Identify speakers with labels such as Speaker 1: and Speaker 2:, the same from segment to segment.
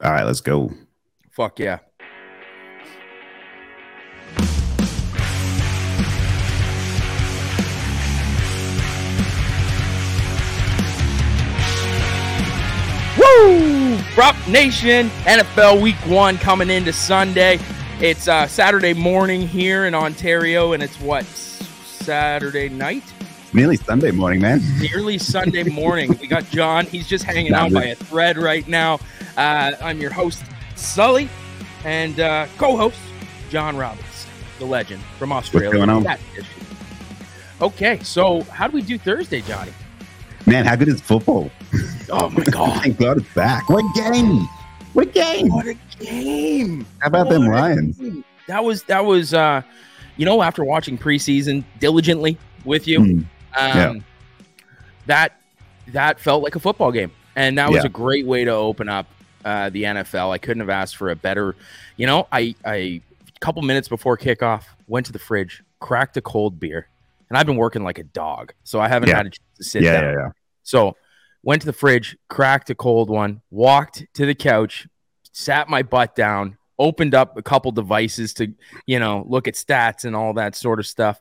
Speaker 1: All right, let's go.
Speaker 2: Fuck yeah. Woo! Prop Nation NFL Week One coming into Sunday. It's uh, Saturday morning here in Ontario, and it's what Saturday night,
Speaker 1: nearly Sunday morning, man.
Speaker 2: nearly Sunday morning. We got John. He's just hanging out by a thread right now. Uh, I'm your host, Sully, and uh, co-host John Robbins, the legend from Australia.
Speaker 1: What's going on?
Speaker 2: Okay, so how do we do Thursday, Johnny?
Speaker 1: Man, how good is football?
Speaker 2: Oh my God!
Speaker 1: Thank God it's back. What game? What game?
Speaker 2: What a game!
Speaker 1: How about them
Speaker 2: What a
Speaker 1: Lions?
Speaker 2: game. That was that was uh, you know after watching preseason diligently with you,
Speaker 1: Hmm.
Speaker 2: Um,
Speaker 1: Yeah.
Speaker 2: that that felt like a football game, and that was
Speaker 1: Yeah.
Speaker 2: a great way to open up uh, the NFL. I couldn't have asked for a better. You know, I I a couple minutes before kickoff went to the fridge, cracked a cold beer, and I've been working like a dog, so I haven't
Speaker 1: Yeah.
Speaker 2: had a chance to sit
Speaker 1: Yeah,
Speaker 2: down.
Speaker 1: yeah, yeah.
Speaker 2: So went to the fridge, cracked a cold one, walked to the couch, sat my butt down, opened up a couple devices to, you know, look at stats and all that sort of stuff.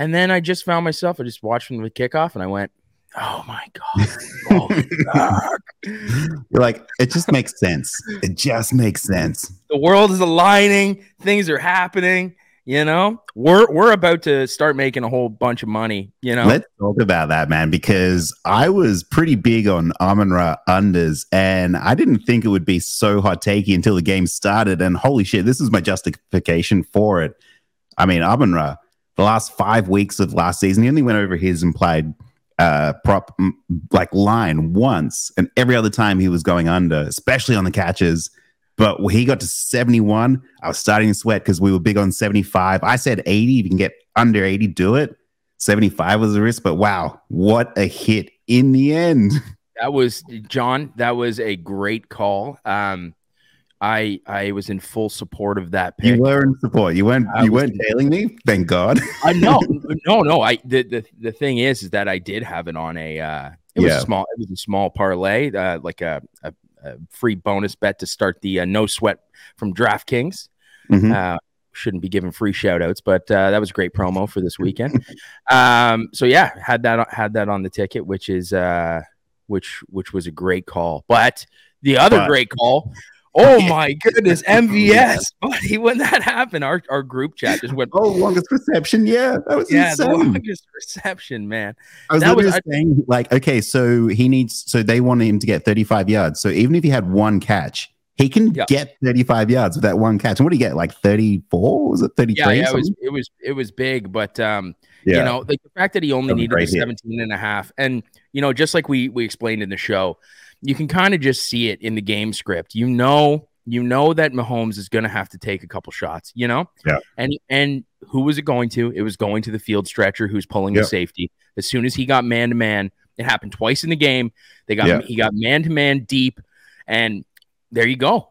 Speaker 2: And then I just found myself, I just watched from the kickoff and I went, Oh my God. Oh.
Speaker 1: You're like, it just makes sense. It just makes sense.
Speaker 2: the world is aligning, things are happening. You know, we're we're about to start making a whole bunch of money. You know,
Speaker 1: Let's talk about that, man, because I was pretty big on Amon Ra unders, and I didn't think it would be so hot takey until the game started. And holy shit, this is my justification for it. I mean, Amon Ra, the last five weeks of last season, he only went over his implied uh, prop like line once, and every other time he was going under, especially on the catches. But when he got to 71, I was starting to sweat because we were big on 75. I said 80. If you can get under 80, do it. 75 was a risk, but wow, what a hit in the end.
Speaker 2: That was John. That was a great call. Um, I I was in full support of that pick.
Speaker 1: You were in support. You weren't
Speaker 2: I
Speaker 1: you weren't tailing me. Thank God.
Speaker 2: I no no no. I the, the the thing is is that I did have it on a uh, it was
Speaker 1: Yeah.
Speaker 2: a small it was a small parlay uh, like a, a, a free bonus bet to start the uh, no sweat from DraftKings.
Speaker 1: Mhm.
Speaker 2: Uh, shouldn't be giving free shout outs, but uh, that was a great promo for this weekend. um, so yeah, had that had that on the ticket, which is uh, which which was a great call. But the other
Speaker 1: But-
Speaker 2: great call. Oh my goodness, MVS, buddy! When that happened, our, our group chat just went.
Speaker 1: Oh, longest reception. Yeah, that was
Speaker 2: Yeah, the
Speaker 1: insane.
Speaker 2: longest reception, man.
Speaker 1: I was
Speaker 2: that was-
Speaker 1: literally saying, like, okay, so he needs, so they wanted him to get 35 yards. So even if he had one catch, he can
Speaker 2: Yeah.
Speaker 1: get 35 yards with that one catch. And what do you get? Like 34? Was it 33?
Speaker 2: Yeah, yeah, it was it was it was big, but um,
Speaker 1: yeah.
Speaker 2: you know, like the fact that he only
Speaker 1: That was a
Speaker 2: needed a 17 and a half, and you know, just like we we explained in the show, you can kind of just see it in the game script. You know, you know that Mahomes is going to have to take a couple shots. You know,
Speaker 1: Yeah.
Speaker 2: and and who was it going to? It was going to the field stretcher who's pulling
Speaker 1: Yeah.
Speaker 2: the safety. As soon as he got man to man, it happened twice in the game. They got
Speaker 1: Yeah.
Speaker 2: he got man to man deep, and there you go.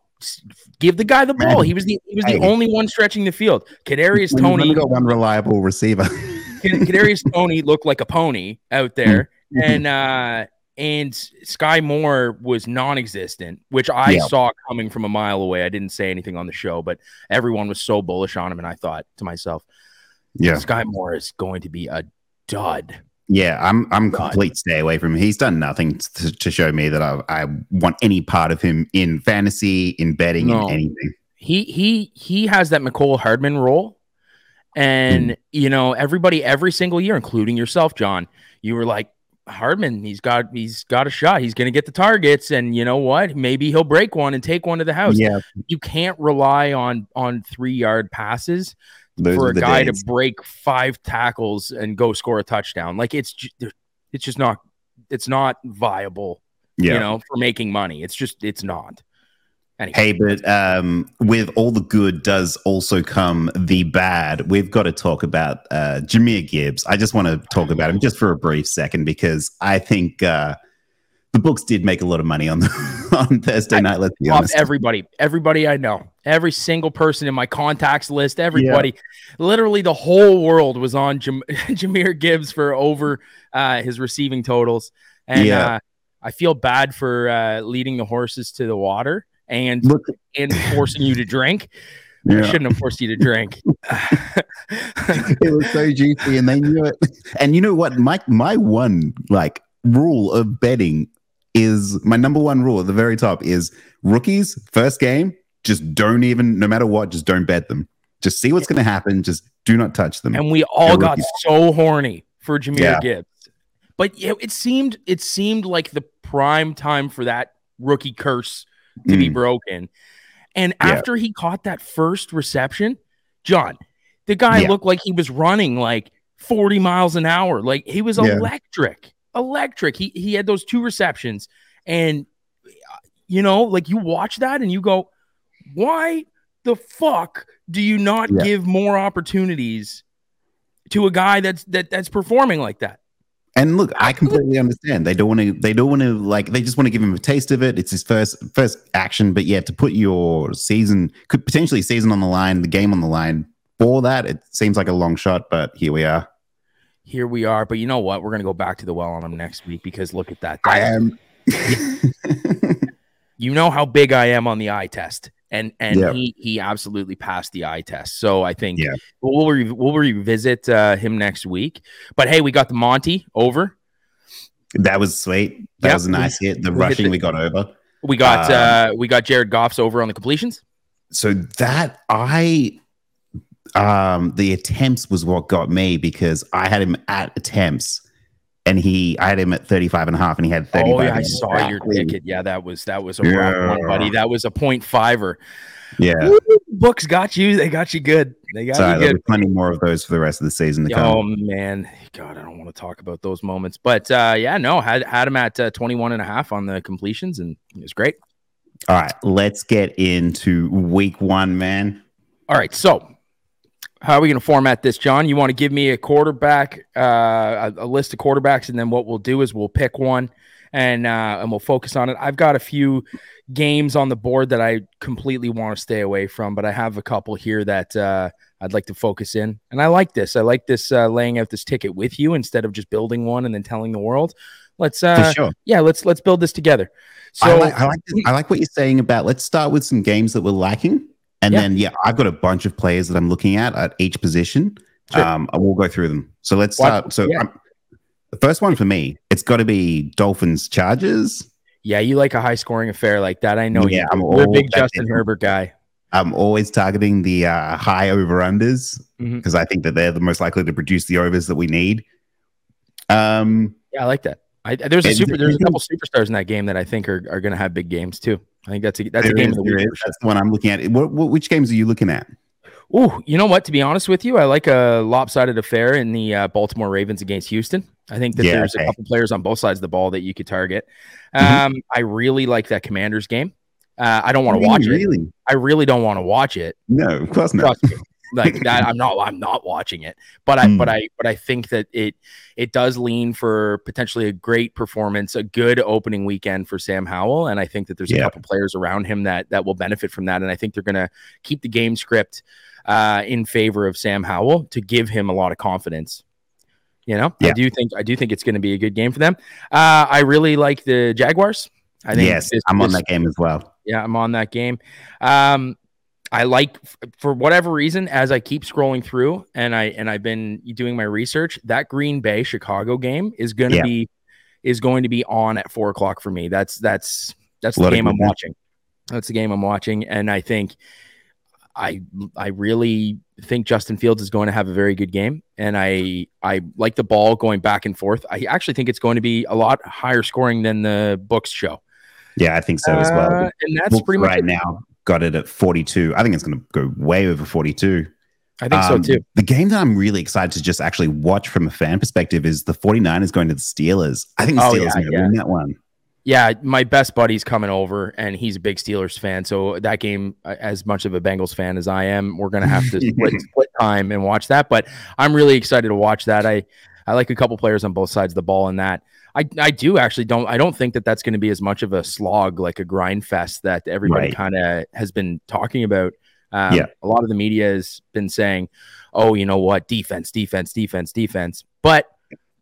Speaker 2: Give the guy the ball. He was the he was the only one stretching the field. Kadarius Toney
Speaker 1: got one reliable receiver.
Speaker 2: Kadarius Toney looked like a pony out there, and uh, and Sky Moore was non-existent, which I
Speaker 1: Yeah.
Speaker 2: saw coming from a mile away. I didn't say anything on the show, but everyone was so bullish on him, and I thought to myself,
Speaker 1: yeah.
Speaker 2: Sky Moore is going to be a dud.
Speaker 1: Yeah, I'm I'm
Speaker 2: God.
Speaker 1: complete stay away from him. He's done nothing to, to show me that I, I want any part of him in fantasy, in betting,
Speaker 2: No.
Speaker 1: in anything.
Speaker 2: He he he has that Mecole Hardman role, and mm. you know everybody every single year, including yourself, John. You were like. Hardman, he's got he's got a shot. He's going to get the targets, and you know what? Maybe he'll break one and take one to the house.
Speaker 1: Yeah,
Speaker 2: you can't rely on on three yard passes
Speaker 1: those
Speaker 2: for a guy
Speaker 1: days.
Speaker 2: to break five tackles and go score a touchdown. Like it's it's just not it's not viable.
Speaker 1: Yeah.
Speaker 2: You know, for making money. It's just it's not. Anyway,
Speaker 1: Hey, but um, with all the good does also come the bad. We've got to talk about uh, Jahmyr Gibbs. I just want to talk about him just for a brief second because I think uh, the books did make a lot of money on on Thursday night. Let's be honest.
Speaker 2: everybody, everybody I know, every single person in my contacts list, everybody, literally the whole world was on Jam- Jahmyr Gibbs for over uh, his receiving totals, and
Speaker 1: Yeah.
Speaker 2: uh, I feel bad for uh, leading the horses to the water and
Speaker 1: Look,
Speaker 2: and forcing you to drink. I shouldn't have forced you to drink.
Speaker 1: it was so juicy, and they knew it. And you know what? My my one like rule of betting is my number one rule at the very top is rookies first game. Just don't even, no matter what, just don't bet them. Just see what's going to happen. Just do not touch them.
Speaker 2: and we all got
Speaker 1: rookies.
Speaker 2: so horny for Jahmyr
Speaker 1: Yeah.
Speaker 2: Gibbs. But yeah, it seemed it seemed like the prime time for that rookie curse to be
Speaker 1: Mm.
Speaker 2: broken. And
Speaker 1: Yeah.
Speaker 2: after he caught that first reception, John, the guy
Speaker 1: Yeah.
Speaker 2: looked like he was running like 40 miles an hour. Like he was
Speaker 1: Yeah.
Speaker 2: electric. Electric. He he had those two receptions and you know, like you watch that and you go, "Why the fuck do you not give more opportunities to a guy that's that that's performing like that?"
Speaker 1: And look, I completely understand. They don't want to. They don't want to like. They just want to give him a taste of it. It's his first first action, but yeah, to put your season, could potentially season on the line, the game on the line for that, it seems like a long shot. But here we are.
Speaker 2: Here we are, but you know what? We're gonna go back to the well on him next week because look at that.
Speaker 1: I am.
Speaker 2: you know how big I am on the eye test, and and
Speaker 1: Yeah.
Speaker 2: he he absolutely passed the eye test. So I think
Speaker 1: Yeah.
Speaker 2: we'll re- we'll revisit uh, him next week. But hey, we got the Monty over.
Speaker 1: that was sweet. That
Speaker 2: Yep.
Speaker 1: was a nice hit. The
Speaker 2: we
Speaker 1: rushing
Speaker 2: the-
Speaker 1: we got over.
Speaker 2: We got
Speaker 1: Um,
Speaker 2: uh, we got Jared Goff's over on the completions.
Speaker 1: so that I um the attempts was what got me because I had him at attempts and he I had him at 35 and a half and he had 35.
Speaker 2: Oh yeah, I
Speaker 1: and
Speaker 2: saw your ticket. Yeah, that was that was a rough one, buddy. That was a point fiver.
Speaker 1: Yeah.
Speaker 2: Books got you. They got you good. They got
Speaker 1: Sorry,
Speaker 2: you
Speaker 1: there'll
Speaker 2: good.
Speaker 1: plenty more of those for the rest of the season to
Speaker 2: Oh
Speaker 1: come.
Speaker 2: Oh man, God, I don't want to talk about those moments. But uh, yeah, no, had had him at uh, 21 and a half on the completions, and it was great.
Speaker 1: All right, let's get into week one, man.
Speaker 2: All right, so how are we going to format this, John? You want to give me a quarterback, uh, a, a list of quarterbacks, and then what we'll do is we'll pick one and uh, and we'll focus on it. I've got a few games on the board that I completely want to stay away from, but I have a couple here that uh, I'd like to focus in, and I like this. I like this uh, laying out this ticket with you instead of just building one and then telling the world. Let's uh,
Speaker 1: sure.
Speaker 2: yeah, let's let's build this together. So
Speaker 1: I like I like, this, I like what you're saying about let's start with some games that we're lacking. And
Speaker 2: Yeah.
Speaker 1: then yeah, I've got a bunch of players that I'm looking at at each position.
Speaker 2: Sure.
Speaker 1: Um, I will go through them. So let's
Speaker 2: Why-
Speaker 1: start. So
Speaker 2: yeah.
Speaker 1: um, the first one for me, it's got to be Dolphins Chargers.
Speaker 2: yeah, you like a high scoring affair like that. I know
Speaker 1: Yeah,
Speaker 2: you.
Speaker 1: I'm
Speaker 2: You're a big Justin. Herbert guy.
Speaker 1: I'm always targeting the uh, high over unders because I think that they're the most likely to produce the overs that we need. Um,
Speaker 2: Yeah, I like that. I, there's a super. There's a couple superstars in that game that I think are, are going to have big games too. I think that's a that's a game
Speaker 1: is-
Speaker 2: of the week.
Speaker 1: is.
Speaker 2: for sure.
Speaker 1: That's the one I'm looking at. What, what, which games are you looking at?
Speaker 2: Oh, you know what? To be honest with you, I like a lopsided affair in the uh, Baltimore Ravens against Houston. I think that
Speaker 1: Yeah,
Speaker 2: there's
Speaker 1: okay.
Speaker 2: a couple players on both sides of the ball that you could target.
Speaker 1: Mhm.
Speaker 2: Um, I really like that Commanders game. Uh, I don't want to watch it. I really don't want to watch it.
Speaker 1: No, of course not.
Speaker 2: Like that, I'm not. I'm not watching it. But I,
Speaker 1: Mm.
Speaker 2: but I, but I think that it, it does lean for potentially a great performance, a good opening weekend for Sam Howell, and I think that there's a couple players around him that that will benefit from that, and I think they're going to keep the game script uh, in favor of Sam Howell to give him a lot of confidence. You know, I do think I do think it's going to be a good game for them. Uh, I really like the Jaguars. I think
Speaker 1: yes,
Speaker 2: this-
Speaker 1: I'm on
Speaker 2: this-
Speaker 1: that game as well.
Speaker 2: yeah, I'm on that game. Um, I like for whatever reason as I keep scrolling through and I and I've been doing my research. That Green Bay Chicago game is going to
Speaker 1: Yeah.
Speaker 2: be is going to be on at four o'clock for me. That's that's that's the game I'm watching. That's the game I'm watching, and I think I I really think Justin Fields is going to have a very good game, and I I like the ball going back and forth. I actually think it's going to be a lot higher scoring than the books show.
Speaker 1: Yeah, I think so as well.
Speaker 2: Uh, and that's pretty much
Speaker 1: right
Speaker 2: it.
Speaker 1: now got it at 42. I think it's going to go way over 42.
Speaker 2: I think
Speaker 1: Um,
Speaker 2: so too.
Speaker 1: The game that I'm really excited to just actually watch from a fan perspective is the 49ers going to the Steelers. I think the
Speaker 2: Oh,
Speaker 1: Steelers
Speaker 2: yeah,
Speaker 1: are going to
Speaker 2: yeah.
Speaker 1: win that one.
Speaker 2: Yeah, my best buddy's coming over, and he's a big Steelers fan. So that game, as much of a Bengals fan as I am, we're gonna have to split, split time and watch that. But I'm really excited to watch that. I I like a couple players on both sides of the ball in that. I, I do actually don't I don't think that that's going to be as much of a slog like a grind fest that everybody
Speaker 1: Right.
Speaker 2: kind of has been talking about. Um,
Speaker 1: Yeah.
Speaker 2: a lot of the media has been saying, "Oh, you know what? Defense, defense, defense, defense." But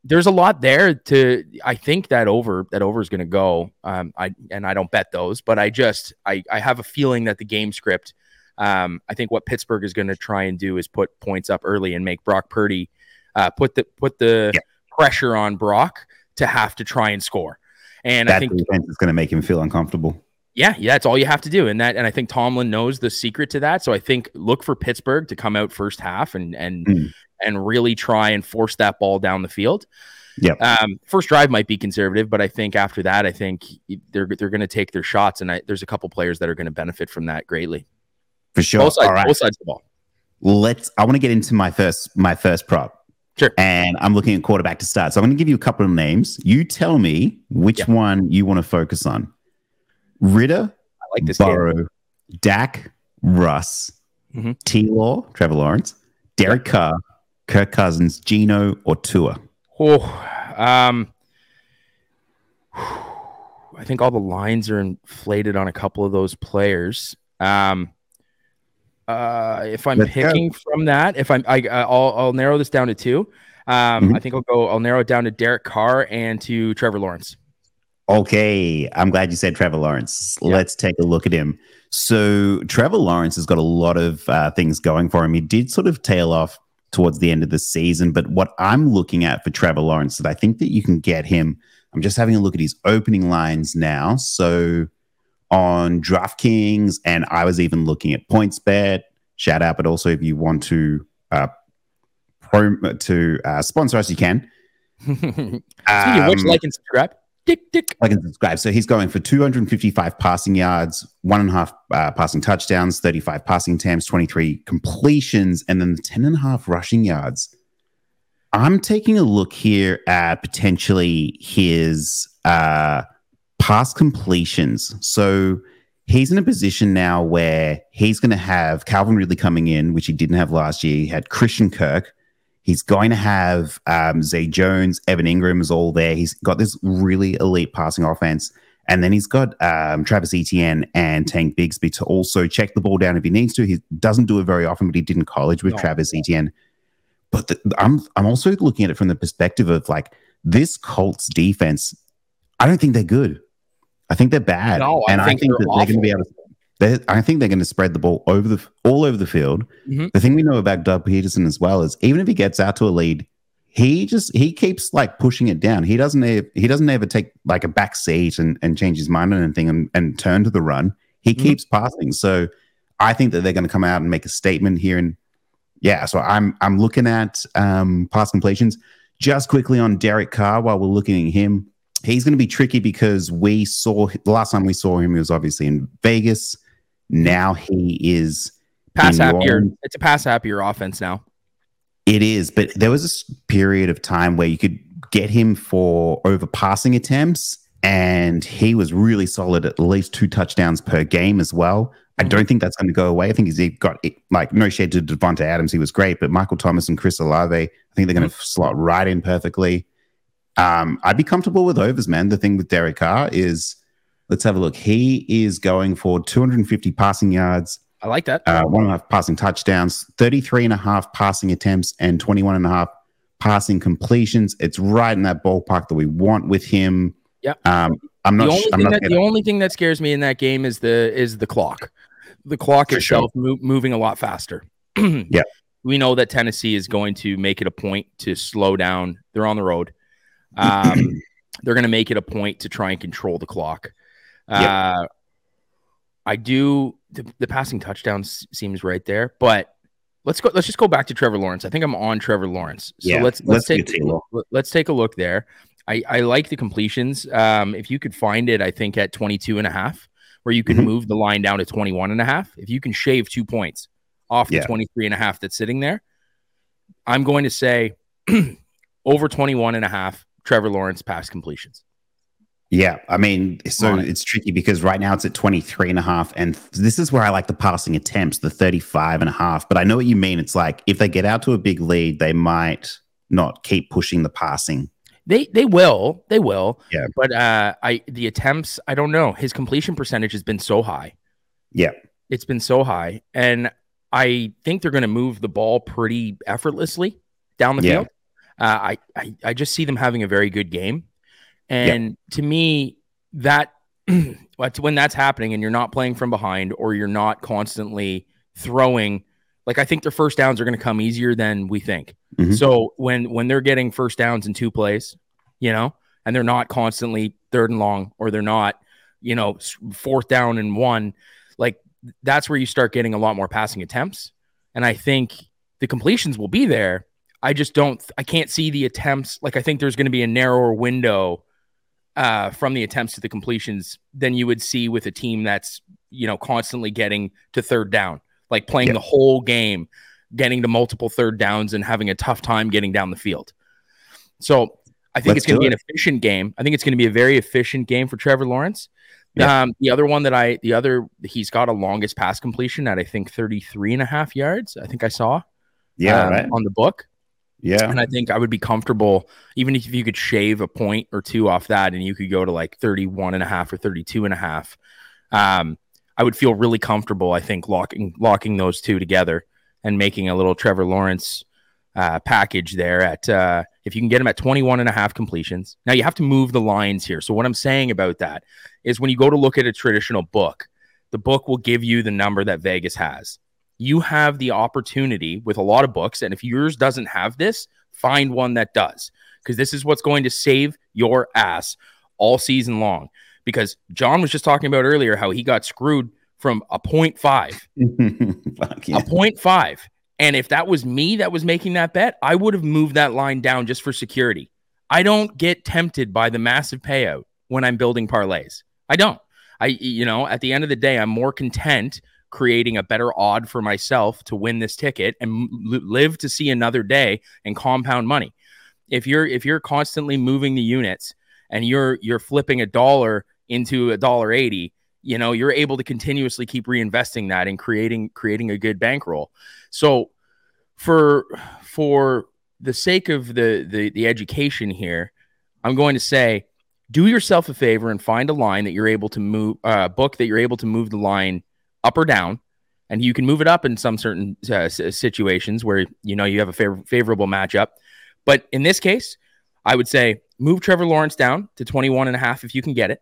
Speaker 2: there's a lot there to I think that over that over is going to go. Um, I and I don't bet those, but I just I I have a feeling that the game script. Um, I think what Pittsburgh is going to try and do is put points up early and make Brock Purdy uh, put the put the yeah. pressure on Brock to have to try and score. And
Speaker 1: that
Speaker 2: I think
Speaker 1: defense is going to make him feel uncomfortable.
Speaker 2: Yeah, yeah, that's all you have to do, and that, and I think Tomlin knows the secret to that. So I think look for Pittsburgh to come out first half and and mm. and really try and force that ball down the field.
Speaker 1: Yeah.
Speaker 2: Um, first drive might be conservative, but I think after that, I think they're they're going to take their shots, and I, there's a couple players that are going to benefit from that greatly.
Speaker 1: For sure.
Speaker 2: Both sides, both sides of the ball.
Speaker 1: Let's. I want to get into my first my first prop.
Speaker 2: Sure.
Speaker 1: And I'm looking at quarterback to start. So I'm going to give you a couple of names. You tell me which yeah. one you want to focus on. Ritter,
Speaker 2: I like this
Speaker 1: Burrow, game. Dak, Russ, mm-hmm. T Law, Trevor Lawrence, Derek Carr, Kirk Cousins, Geno, or Tua.
Speaker 2: Oh, um, I think all the lines are inflated on a couple of those players. Um, uh, if I'm Let's picking go. from that, if I'm, I, I'll, I'll narrow this down to two. Um, mm-hmm. I think I'll go. I'll narrow it down to Derek Carr and to Trevor Lawrence.
Speaker 1: Okay, I'm glad you said Trevor Lawrence. Yeah. Let's take a look at him. So Trevor Lawrence has got a lot of uh, things going for him. He did sort of tail off towards the end of the season, but what I'm looking at for Trevor Lawrence that I think that you can get him. I'm just having a look at his opening lines now. So on DraftKings, and I was even looking at PointsBet. Shout out, but also if you want to uh, pro- to uh, sponsor us, you can.
Speaker 2: um, watch, like, and subscribe. Dick, dick.
Speaker 1: Like and subscribe. So he's going for 255 passing yards, one and a half uh, passing touchdowns, 35 passing attempts, 23 completions, and then 10 and a half rushing yards. I'm taking a look here at potentially his uh, pass completions. So he's in a position now where he's going to have Calvin Ridley coming in, which he didn't have last year. He had Christian Kirk. He's going to have um, Zay Jones, Evan Engram is all there. He's got this really elite passing offense. And then he's got um, Travis Etienne and Tank Bigsby to also check the ball down if he needs to. He doesn't do it very often, but he did in college with no. Travis Etienne. But the, I'm I'm also looking at it from the perspective of like this Colts defense. I don't think they're good. I think they're bad,
Speaker 2: no,
Speaker 1: and
Speaker 2: I think,
Speaker 1: I think
Speaker 2: they're
Speaker 1: that awful. they're going to be able to. I think they're going to spread the ball over the all over the field. Mm-hmm. The thing we know about Doug Pederson as well is even if he gets out to a lead, he just he keeps like pushing it down. He doesn't he doesn't ever take like a back seat and, and change his mind on anything and, and turn to the run. He mm-hmm. keeps passing. So I think that they're going to come out and make a statement here. And yeah, so I'm I'm looking at um, pass completions just quickly on Derek Carr while we're looking at him he's going to be tricky because we saw the last time we saw him, he was obviously in Vegas. Now he is
Speaker 2: pass happier. It's a pass happier offense now.
Speaker 1: It is, but there was a period of time where you could get him for over passing attempts, and he was really solid at least two touchdowns per game as well. I mm-hmm. don't think that's going to go away. I think he's got like no shade to Davante Adams, he was great, but Michael Thomas and Chris Olave, I think they're going to mm-hmm. slot right in perfectly. Um, I'd be comfortable with overs, man. The thing with Derek Carr is, let's have a look. He is going for 250 passing yards.
Speaker 2: I like that.
Speaker 1: Uh, one and a half passing touchdowns, 33 and a half passing attempts, and 21 and a half passing completions. It's right in that ballpark that we want with him.
Speaker 2: Yeah.
Speaker 1: Um, I'm not.
Speaker 2: The only,
Speaker 1: I'm
Speaker 2: thing,
Speaker 1: not
Speaker 2: that, the only thing that scares me in that game is the is the clock. The clock For itself sure. mo- moving a lot faster.
Speaker 1: yeah.
Speaker 2: We know that Tennessee is going to make it a point to slow down. They're on the road. Um, they're going to make it a point to try and control the clock. Uh, I do. The, the passing touchdowns seems right there, but let's go. Let's just go back to Trevor Lawrence. I think I'm on Trevor Lawrence. So yeah, let's let's, let's take let's take a look there. I, I like the completions. Um, if you could find it, I think at 22 and a half, where you can mm-hmm. move the line down to 21 and a half. If you can shave two points off the yeah. 23 and a half that's sitting there, I'm going to say over 21 and a half Trevor Lawrence pass completions.
Speaker 1: Yeah, I mean, so it. it's tricky because right now it's at 23 and a half. And this is where I like the passing attempts, the 35 and a half. But I know what you mean. It's like if they get out to a big lead, they might not keep pushing the passing.
Speaker 2: They they will. They will.
Speaker 1: Yeah.
Speaker 2: But uh I the attempts, I don't know. His completion percentage has been so high.
Speaker 1: Yeah.
Speaker 2: It's been so high. And I think they're gonna move the ball pretty effortlessly down the yeah. field. Uh, I, I I just see them having a very good game, and to me that when that's happening and you're not playing from behind or you're not constantly throwing like I think their first downs are going to come easier than we think.
Speaker 1: Mhm.
Speaker 2: So when when they're getting first downs in two plays, you know, and they're not constantly third and long or they're not, you know, fourth down and one, like that's where you start getting a lot more passing attempts. And I think the completions will be there. I just don't I can't see the attempts like I think there's going to be a narrower window uh, from the attempts to the completions than you would see with a team that's you know constantly getting to third down, like playing the whole game, getting to multiple third downs and having a tough time getting down the field. So I think
Speaker 1: Let's
Speaker 2: it's going to be an efficient game. I think it's going to be a very efficient game for Trevor Lawrence.
Speaker 1: Yeah.
Speaker 2: Um, the other one that I, the other, he's got a longest pass completion at I think 33 and a half yards. I think I saw
Speaker 1: Yeah,
Speaker 2: um,
Speaker 1: right.
Speaker 2: on the book.
Speaker 1: Yeah.
Speaker 2: And I think I would be comfortable, even if you could shave a point or two off that and you could go to like 31 and a half or 32 and a half. Um, I would feel really comfortable, I think, locking locking those two together and making a little Trevor Lawrence uh, package there at uh, if you can get him at 21 and a half completions. Now you have to move the lines here. So what I'm saying about that is when you go to look at a traditional book, the book will give you the number that Vegas has. You have the opportunity with a lot of books, and if yours doesn't have this, find one that does, because this is what's going to save your ass all season long. Because John was just talking about earlier how he got screwed from a point five
Speaker 1: Fuck yeah.
Speaker 2: a point five. And if that was me that was making that bet, I would have moved that line down just for security. I don't get tempted by the massive payout when I'm building parlays. I don't. I, you know, at the end of the day, I'm more content creating a better odd for myself to win this ticket and live to see another day and compound money. If you're if you're constantly moving the units and you're you're flipping a dollar into a dollar eighty, you know you're able to continuously keep reinvesting that and creating creating a good bankroll so for for the sake of the the, the education here i'm going to say do yourself a favor and find a line that you're able to move uh, book that you're able to move the line up or down and you can move it up in some certain uh, situations where you know you have a favor- favorable matchup but in this case i would say move trevor lawrence down to 21 and a half if you can get it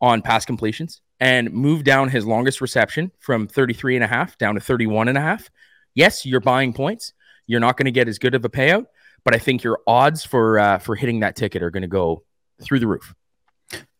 Speaker 2: on pass completions and move down his longest reception from 33 and a half down to 31 and a half. Yes, you're buying points. You're not going to get as good of a payout, but I think your odds for uh, for hitting that ticket are going to go through the roof.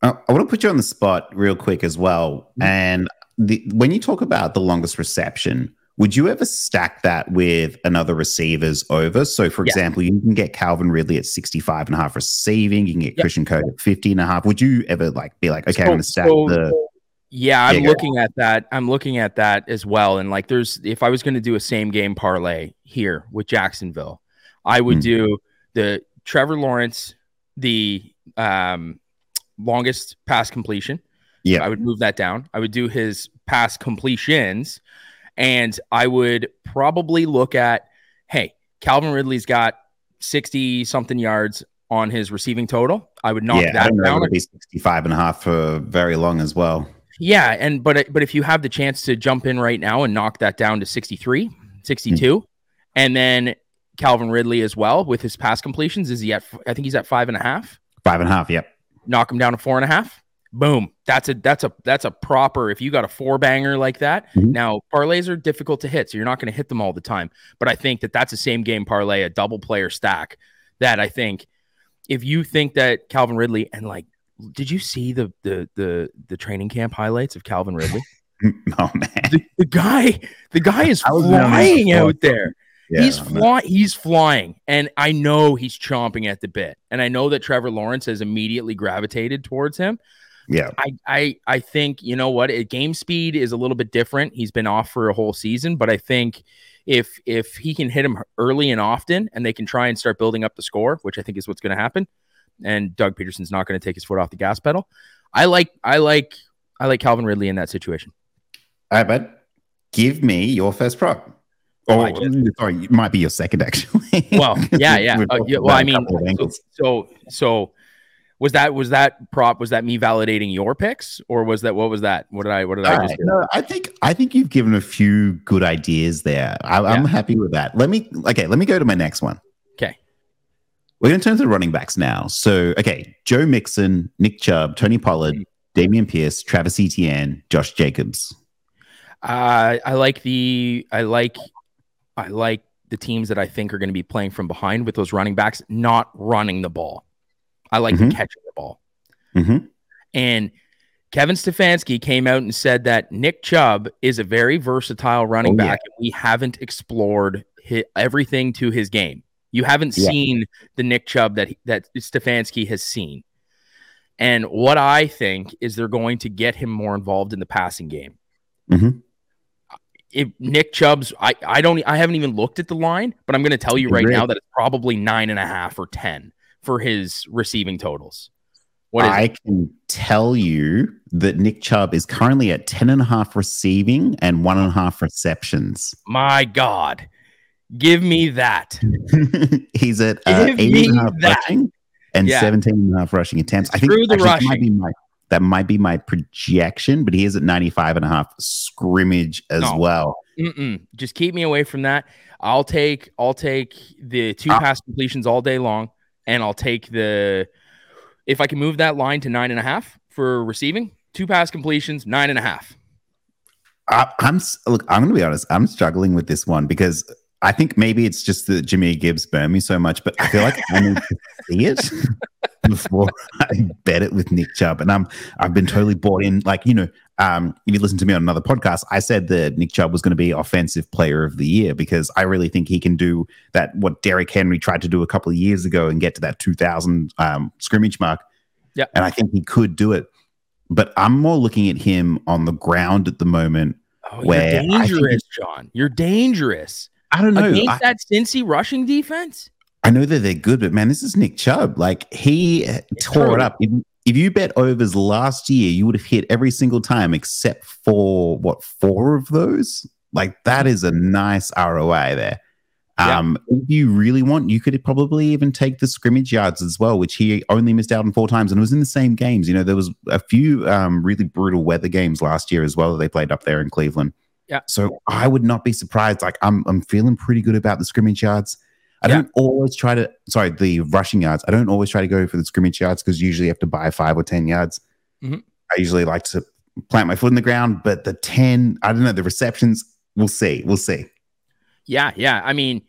Speaker 1: Uh, I want to put you on the spot real quick as well.
Speaker 2: Mhm.
Speaker 1: And the, when you talk about the longest reception, would you ever stack that with another receiver's over? So, for
Speaker 2: Yeah.
Speaker 1: example, you can get Calvin Ridley at 65 and a half receiving, you can get. Christian Code at 50 and a half. Would you ever like be like, okay, I'm going to stack
Speaker 2: so-
Speaker 1: the.
Speaker 2: Yeah, I'm looking at that. I'm looking at that as well. And like, there's if I was going to do a same game parlay here with Jacksonville, I would
Speaker 1: Hmm.
Speaker 2: do the Trevor Lawrence, the um, longest pass completion.
Speaker 1: Yeah.
Speaker 2: I would move that down. I would do his pass completions, and I would probably look at, hey, Calvin Ridley's got sixty something yards on his receiving total. I would knock
Speaker 1: yeah, I
Speaker 2: that down.
Speaker 1: It'll be 65 and a half for very long as well.
Speaker 2: Yeah, and but but if you have the chance to jump in right now and knock that down to 63, 62, hmm. and then Calvin Ridley as well with his pass completions, is he at? I think he's at five and a half.
Speaker 1: Five and a half. Yep.
Speaker 2: Knock him down to four and a half. Boom. That's a that's a that's a proper. If you got a four banger like that,
Speaker 1: Mhm.
Speaker 2: now parlays are difficult to hit, so you're not going to hit them all the time. But I think that that's a same game parlay, a double player stack. That I think if you think that Calvin Ridley and like, did you see the the the the training camp highlights of Calvin Ridley?
Speaker 1: Oh, man.
Speaker 2: the, the guy the guy is
Speaker 1: I was gonna
Speaker 2: flying out there
Speaker 1: Yeah,
Speaker 2: he's flying he's flying and i know he's chomping at the bit and i know that trevor lawrence has immediately gravitated towards him
Speaker 1: Yeah.
Speaker 2: i i i think you know what it, game speed is a little bit different he's been off for a whole season but i think if if he can hit him early and often and they can try and start building up the score which i think is what's going to happen and doug pederson's not going to take his foot off the gas pedal i like i like i like calvin ridley in that situation
Speaker 1: All right, bud. Give me your first prop.
Speaker 2: Oh,
Speaker 1: Oh,
Speaker 2: just-
Speaker 1: sorry, it might be your second actually.
Speaker 2: Well, yeah, yeah. Uh, yeah, well, I mean, so, so so was that was that prop was that me validating your picks or was that what was that? What did I what did I
Speaker 1: All
Speaker 2: just
Speaker 1: right, no, I think I think you've given a few good ideas there. I, I'm
Speaker 2: Yeah.
Speaker 1: happy with that. Let me okay. Let me go to my next one.
Speaker 2: Okay.
Speaker 1: We're going to turn to the running backs now. So, okay, Joe Mixon, Nick Chubb, Tony Pollard, Dameon Pierce, Travis Etienne, Josh Jacobs.
Speaker 2: Uh, I like the I like I like the teams that I think are going to be playing from behind with those running backs, not running the ball. I like
Speaker 1: Mhm.
Speaker 2: catching the ball.
Speaker 1: Mhm.
Speaker 2: And Kevin Stefanski came out and said that Nick Chubb is a very versatile running
Speaker 1: Oh, yeah.
Speaker 2: back. And we haven't explored hi everything to his game. You haven't
Speaker 1: Yeah.
Speaker 2: seen the Nick Chubb that that Stefanski has seen. And what I think is they're going to get him more involved in the passing game.
Speaker 1: Mhm.
Speaker 2: If Nick Chubb's, I, I don't, I haven't even looked at the line, but I'm going to tell you right now that it's probably nine and a half or 10 for his receiving totals. What is
Speaker 1: I
Speaker 2: it?
Speaker 1: can tell you that Nick Chubb is currently at 10 and a half receiving and one and a half receptions.
Speaker 2: My God. Give me that.
Speaker 1: He's at uh,
Speaker 2: Give
Speaker 1: and a half
Speaker 2: that.
Speaker 1: rushing and
Speaker 2: Yeah.
Speaker 1: 17 and a half rushing attempts. I think actually, that might be my that might be my projection, but he is at 95 and a half scrimmage as
Speaker 2: No.
Speaker 1: well.
Speaker 2: Mm-mm. Just keep me away from that. I'll take, I'll take the two
Speaker 1: Ah.
Speaker 2: pass completions all day long, and I'll take the, if I can move that line to nine and a half for receiving, two pass completions, nine and a half.
Speaker 1: I, I'm look. I'm going to be honest. I'm struggling with this one because I think maybe it's just that Jimmy Gibbs burned me so much, but I feel like I need to see it before I bet it with Nick Chubb. And I'm I've been totally bought in. Like you know, um, if you listen to me on another podcast, I said that Nick Chubb was going to be offensive player of the year because I really think he can do that. What Derrick Henry tried to do a couple of years ago and get to that 2,000 um, scrimmage mark.
Speaker 2: Yeah.
Speaker 1: and I think he could do it. But I'm more looking at him on the ground at the moment.
Speaker 2: Oh,
Speaker 1: Where
Speaker 2: you're dangerous, John. You're dangerous.
Speaker 1: I don't know.
Speaker 2: Against
Speaker 1: I,
Speaker 2: that Cincy rushing defense?
Speaker 1: I know that they're good, but man, this is Nick Chubb. Like he tore
Speaker 2: true.
Speaker 1: it up. If you bet overs last year, you would have hit every single time except for what four of those. Like that is a nice ROI there.
Speaker 2: Yeah.
Speaker 1: Um, if you really want, you could probably even take the scrimmage yards as well, which he only missed out on four times, and it was in the same games. You know, there was a few um, really brutal weather games last year as well that they played up there in Cleveland.
Speaker 2: Yeah.
Speaker 1: So I would not be surprised. Like I'm, I'm feeling pretty good about the scrimmage yards. I
Speaker 2: Yeah.
Speaker 1: don't always try to, sorry, the rushing yards. I don't always try to go for the scrimmage yards because usually you have to buy five or 10 yards.
Speaker 2: Mhm.
Speaker 1: I usually like to plant my foot in the ground, but the 10, I don't know, the receptions, we'll see. We'll see.
Speaker 2: Yeah, yeah. I mean,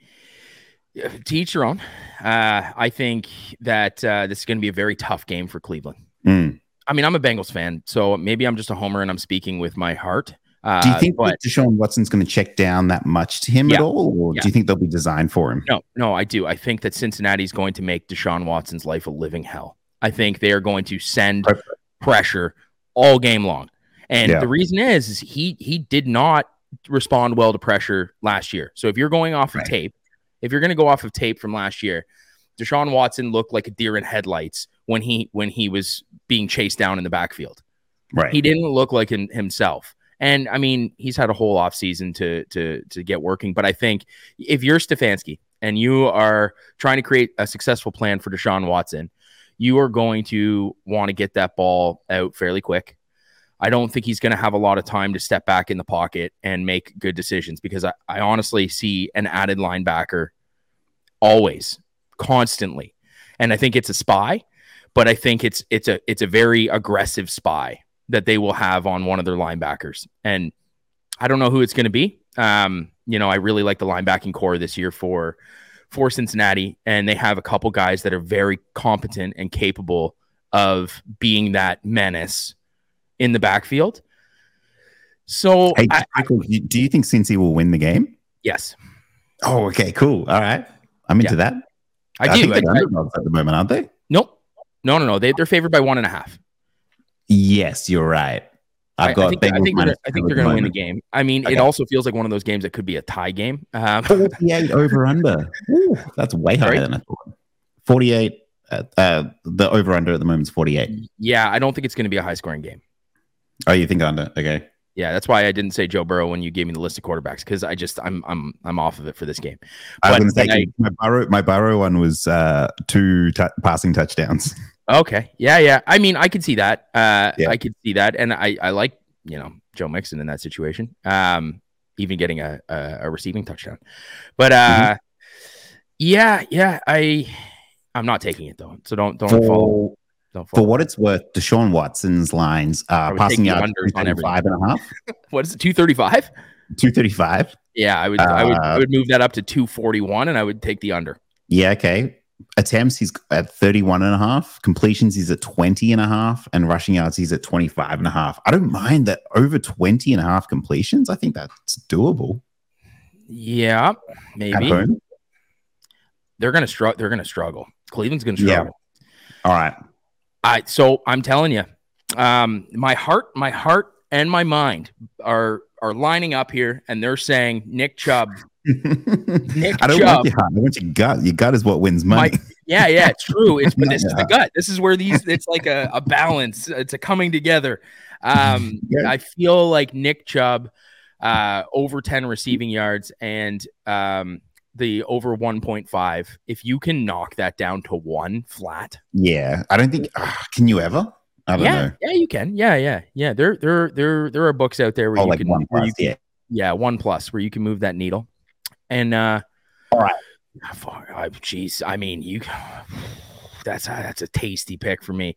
Speaker 2: to each their own. Uh, I think that uh, this is going to be a very tough game for Cleveland.
Speaker 1: Mm.
Speaker 2: I mean, I'm a Bengals fan, so maybe I'm just a homer and I'm speaking with my heart. Uh,
Speaker 1: Do you think
Speaker 2: but
Speaker 1: Deshaun Watson's going to check down that much to him
Speaker 2: Yeah.
Speaker 1: at all? Or
Speaker 2: Yeah.
Speaker 1: do you think they'll be designed for him?
Speaker 2: no, no, I do. I think that Cincinnati is going to make Deshaun Watson's life a living hell. I think they are going to send
Speaker 1: Perfect.
Speaker 2: pressure all game long. And
Speaker 1: Yeah.
Speaker 2: the reason is, is he he did not respond well to pressure last year. So if you're going off of
Speaker 1: Right.
Speaker 2: tape, if you're going to go off of tape from last year, Deshaun Watson looked like a deer in headlights when he when he was being chased down in the backfield.
Speaker 1: Right.
Speaker 2: He didn't look like him, himself. And I mean, he's had a whole offseason to to to get working. But I think if you're Stefanski and you are trying to create a successful plan for Deshaun Watson, you are going to want to get that ball out fairly quick. I don't think he's going to have a lot of time to step back in the pocket and make good decisions because I, I honestly see an added linebacker always, constantly. And I think it's a spy, but I think it's it's a it's a very aggressive spy that they will have on one of their linebackers. And I don't know who it's going to be. Um, you know, I really like the linebacking core this year for for Cincinnati, and they have a couple guys that are very competent and capable of being that menace in the backfield. So,
Speaker 1: Hey,
Speaker 2: I,
Speaker 1: Michael, do you- think Cincy will win the game?
Speaker 2: yes,
Speaker 1: Oh, okay, cool. All right. I'm into that.
Speaker 2: I, do.
Speaker 1: think they're
Speaker 2: I-
Speaker 1: underdogs at the moment, aren't they?
Speaker 2: nope, no, no, no. They, they're favored by one and a half.
Speaker 1: Yes, you're right. I've
Speaker 2: I,
Speaker 1: got
Speaker 2: I think, I
Speaker 1: Bengals
Speaker 2: think, they're,
Speaker 1: minus
Speaker 2: I think they're going to win the game. I mean,
Speaker 1: Okay.
Speaker 2: it also feels like one of those games that could be a tie game. Um,
Speaker 1: 48 over under. Ooh, that's way higher
Speaker 2: Sorry?
Speaker 1: than I thought. 48. Uh, uh, the over under at the moment is 48.
Speaker 2: yeah, I don't think it's going to be a high scoring game.
Speaker 1: Oh, you think under? Okay.
Speaker 2: Yeah, that's why I didn't say Joe Burrow when you gave me the list of quarterbacks because I just I'm I'm I'm off of it for this game.
Speaker 1: I was
Speaker 2: But-
Speaker 1: going to say
Speaker 2: I-
Speaker 1: my Burrow, my Burrow one was uh, two t- passing touchdowns.
Speaker 2: Okay, yeah, yeah. I mean, I could see that. Uh,
Speaker 1: Yeah.
Speaker 2: I could see that, and I I like you know Joe Mixon in that situation. Um, even getting a a, a receiving touchdown, but uh,
Speaker 1: Mm-hmm.
Speaker 2: yeah, yeah. I I'm not taking it though. So don't don't.
Speaker 1: For,
Speaker 2: Don't
Speaker 1: for what it's worth, Deshaun Watson's lines
Speaker 2: uh,
Speaker 1: passing
Speaker 2: take the
Speaker 1: yards
Speaker 2: unders on everything.
Speaker 1: 235 and a half,
Speaker 2: What is it? 235?
Speaker 1: 235.
Speaker 2: Yeah, I would I would I
Speaker 1: Uh,
Speaker 2: would move that up to 241 and I would take the under.
Speaker 1: Yeah, okay. Attempts, he's at 31 and a half. Completions, he's at 20 and a half. And rushing yards, he's at 25 and a half. I don't mind that over 20 and a half completions. I think that's doable
Speaker 2: Yeah, maybe. They're going to struggle they're to struggle. Cleveland's going to
Speaker 1: Yeah.
Speaker 2: struggle.
Speaker 1: All right.
Speaker 2: I so I'm telling you, um, my heart, my heart, and my mind are are lining up here, and they're saying Nick Chubb.
Speaker 1: I don't
Speaker 2: Chubb.
Speaker 1: want your heart. I want your gut. Your gut is what wins money.
Speaker 2: My- Yeah, yeah, it's true. It's but this is the gut. This is where these. It's like a, a balance. It's a coming together. Um,
Speaker 1: Yeah.
Speaker 2: I feel like Nick Chubb, uh, over ten receiving yards and um the over 1.5 if you can knock that down to one flat
Speaker 1: yeah. I don't think. ah, can you ever? I don't
Speaker 2: yeah
Speaker 1: know.
Speaker 2: yeah you can yeah yeah yeah there there there there are books out there where
Speaker 1: Oh,
Speaker 2: you
Speaker 1: like
Speaker 2: can
Speaker 1: one plus.
Speaker 2: you can
Speaker 1: Yeah.
Speaker 2: yeah one plus where you can move that needle and uh
Speaker 1: All right.
Speaker 2: jeez i mean you that's that's a tasty pick for me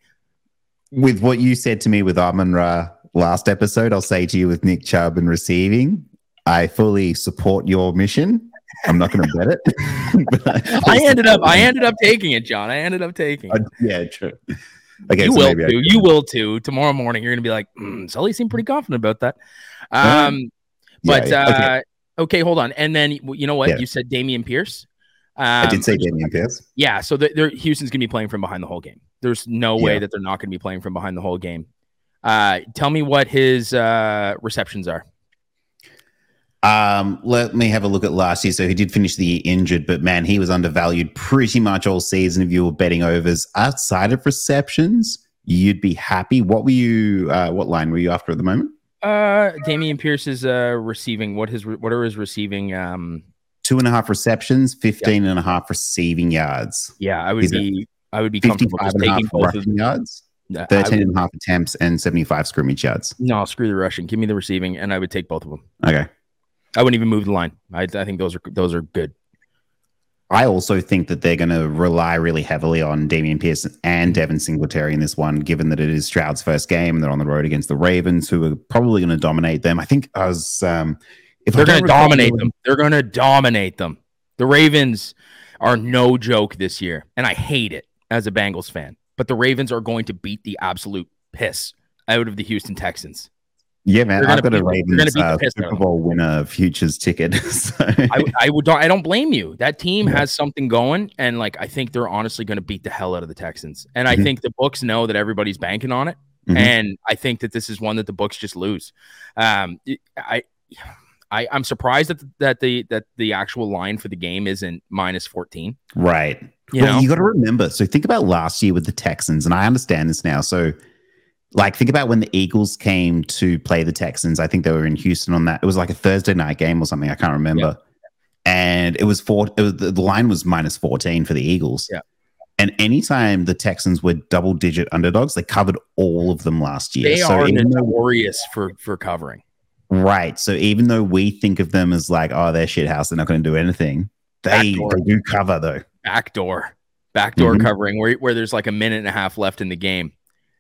Speaker 1: With what you said to me with Amon Ra last episode, I'll say to you with Nick Chubb and receiving, I fully support your mission. I'm not going to bet it.
Speaker 2: i ended up i ended up taking it john i ended up taking it
Speaker 1: Uh, yeah, true. Okay,
Speaker 2: you
Speaker 1: so
Speaker 2: will too. You will too. Tomorrow morning, you're gonna be like, mm, Sully seemed pretty confident about that. Um,
Speaker 1: Yeah,
Speaker 2: but
Speaker 1: yeah,
Speaker 2: uh,
Speaker 1: okay.
Speaker 2: hold on. And then you know what?
Speaker 1: Yeah.
Speaker 2: You said Dameon Pierce. Um,
Speaker 1: I did say Dameon Pierce.
Speaker 2: Yeah, so the, they're, Houston's gonna be playing from behind the whole game. There's no way that they're not gonna be playing from behind the whole game. Uh, tell me what his uh, receptions are.
Speaker 1: Um, let me have a look at last year. So he did finish the year injured, but man, he was undervalued pretty much all season. If you were betting overs outside of receptions, you'd be happy. What were you? Uh, what line were you after at the moment?
Speaker 2: Uh, Dameon Pierce is uh, receiving. What his what are his receiving? Um,
Speaker 1: Two and a half receptions, 15 and a half receiving yards,
Speaker 2: yeah, I would
Speaker 1: He's
Speaker 2: be. I would be comfortable just
Speaker 1: and a half
Speaker 2: taking both of
Speaker 1: rushing yards,
Speaker 2: them. I
Speaker 1: 13
Speaker 2: would-
Speaker 1: and a half attempts, and 75 scrimmage yards.
Speaker 2: no, screw the rushing. Give me the receiving, and I would take both of them.
Speaker 1: Okay.
Speaker 2: I wouldn't even move the line. I, I think those are those are good.
Speaker 1: I also think that they're going to rely really heavily on Dameon Pierce and Devin Singletary in this one, given that it is Stroud's first game and they're on the road against the Ravens, who are probably going to dominate them. I think as um, if
Speaker 2: They're going to dominate them. They're going to dominate them. The Ravens are no joke this year, and I hate it as a Bengals fan. But the Ravens are going to beat the absolute piss out of the Houston Texans.
Speaker 1: Yeah, man, I've got a Ravens uh,
Speaker 2: piss out of
Speaker 1: Super. Bowl winner futures ticket. so.
Speaker 2: I, I would I don't I don't blame you. That team
Speaker 1: Yeah.
Speaker 2: has something going, and like I think they're honestly going to beat the hell out of the Texans. And I
Speaker 1: Mhm.
Speaker 2: think the books know that everybody's banking on it,
Speaker 1: Mhm.
Speaker 2: and I think that this is one that the books just lose. Um, I. I, I'm surprised that that the that the actual line for the game isn't minus 14.
Speaker 1: right.
Speaker 2: You
Speaker 1: well,
Speaker 2: know,
Speaker 1: you got to remember. So think about last year with the Texans, and I understand this now. So, like, think about when the Eagles came to play the Texans. I think they were in Houston on that. It was like a Thursday night game or something. I can't remember. And it was four. It was, the line was minus fourteen for the Eagles.
Speaker 2: Yeah.
Speaker 1: And anytime the Texans were double digit underdogs, they covered all of them last year.
Speaker 2: they
Speaker 1: so
Speaker 2: are
Speaker 1: even though-
Speaker 2: for for covering.
Speaker 1: right. So even though we think of them as like, oh, they're shit house, they're not going to do anything. They, they do cover though.
Speaker 2: Backdoor, backdoor
Speaker 1: Mhm.
Speaker 2: covering where where there's like a minute and a half left in the game,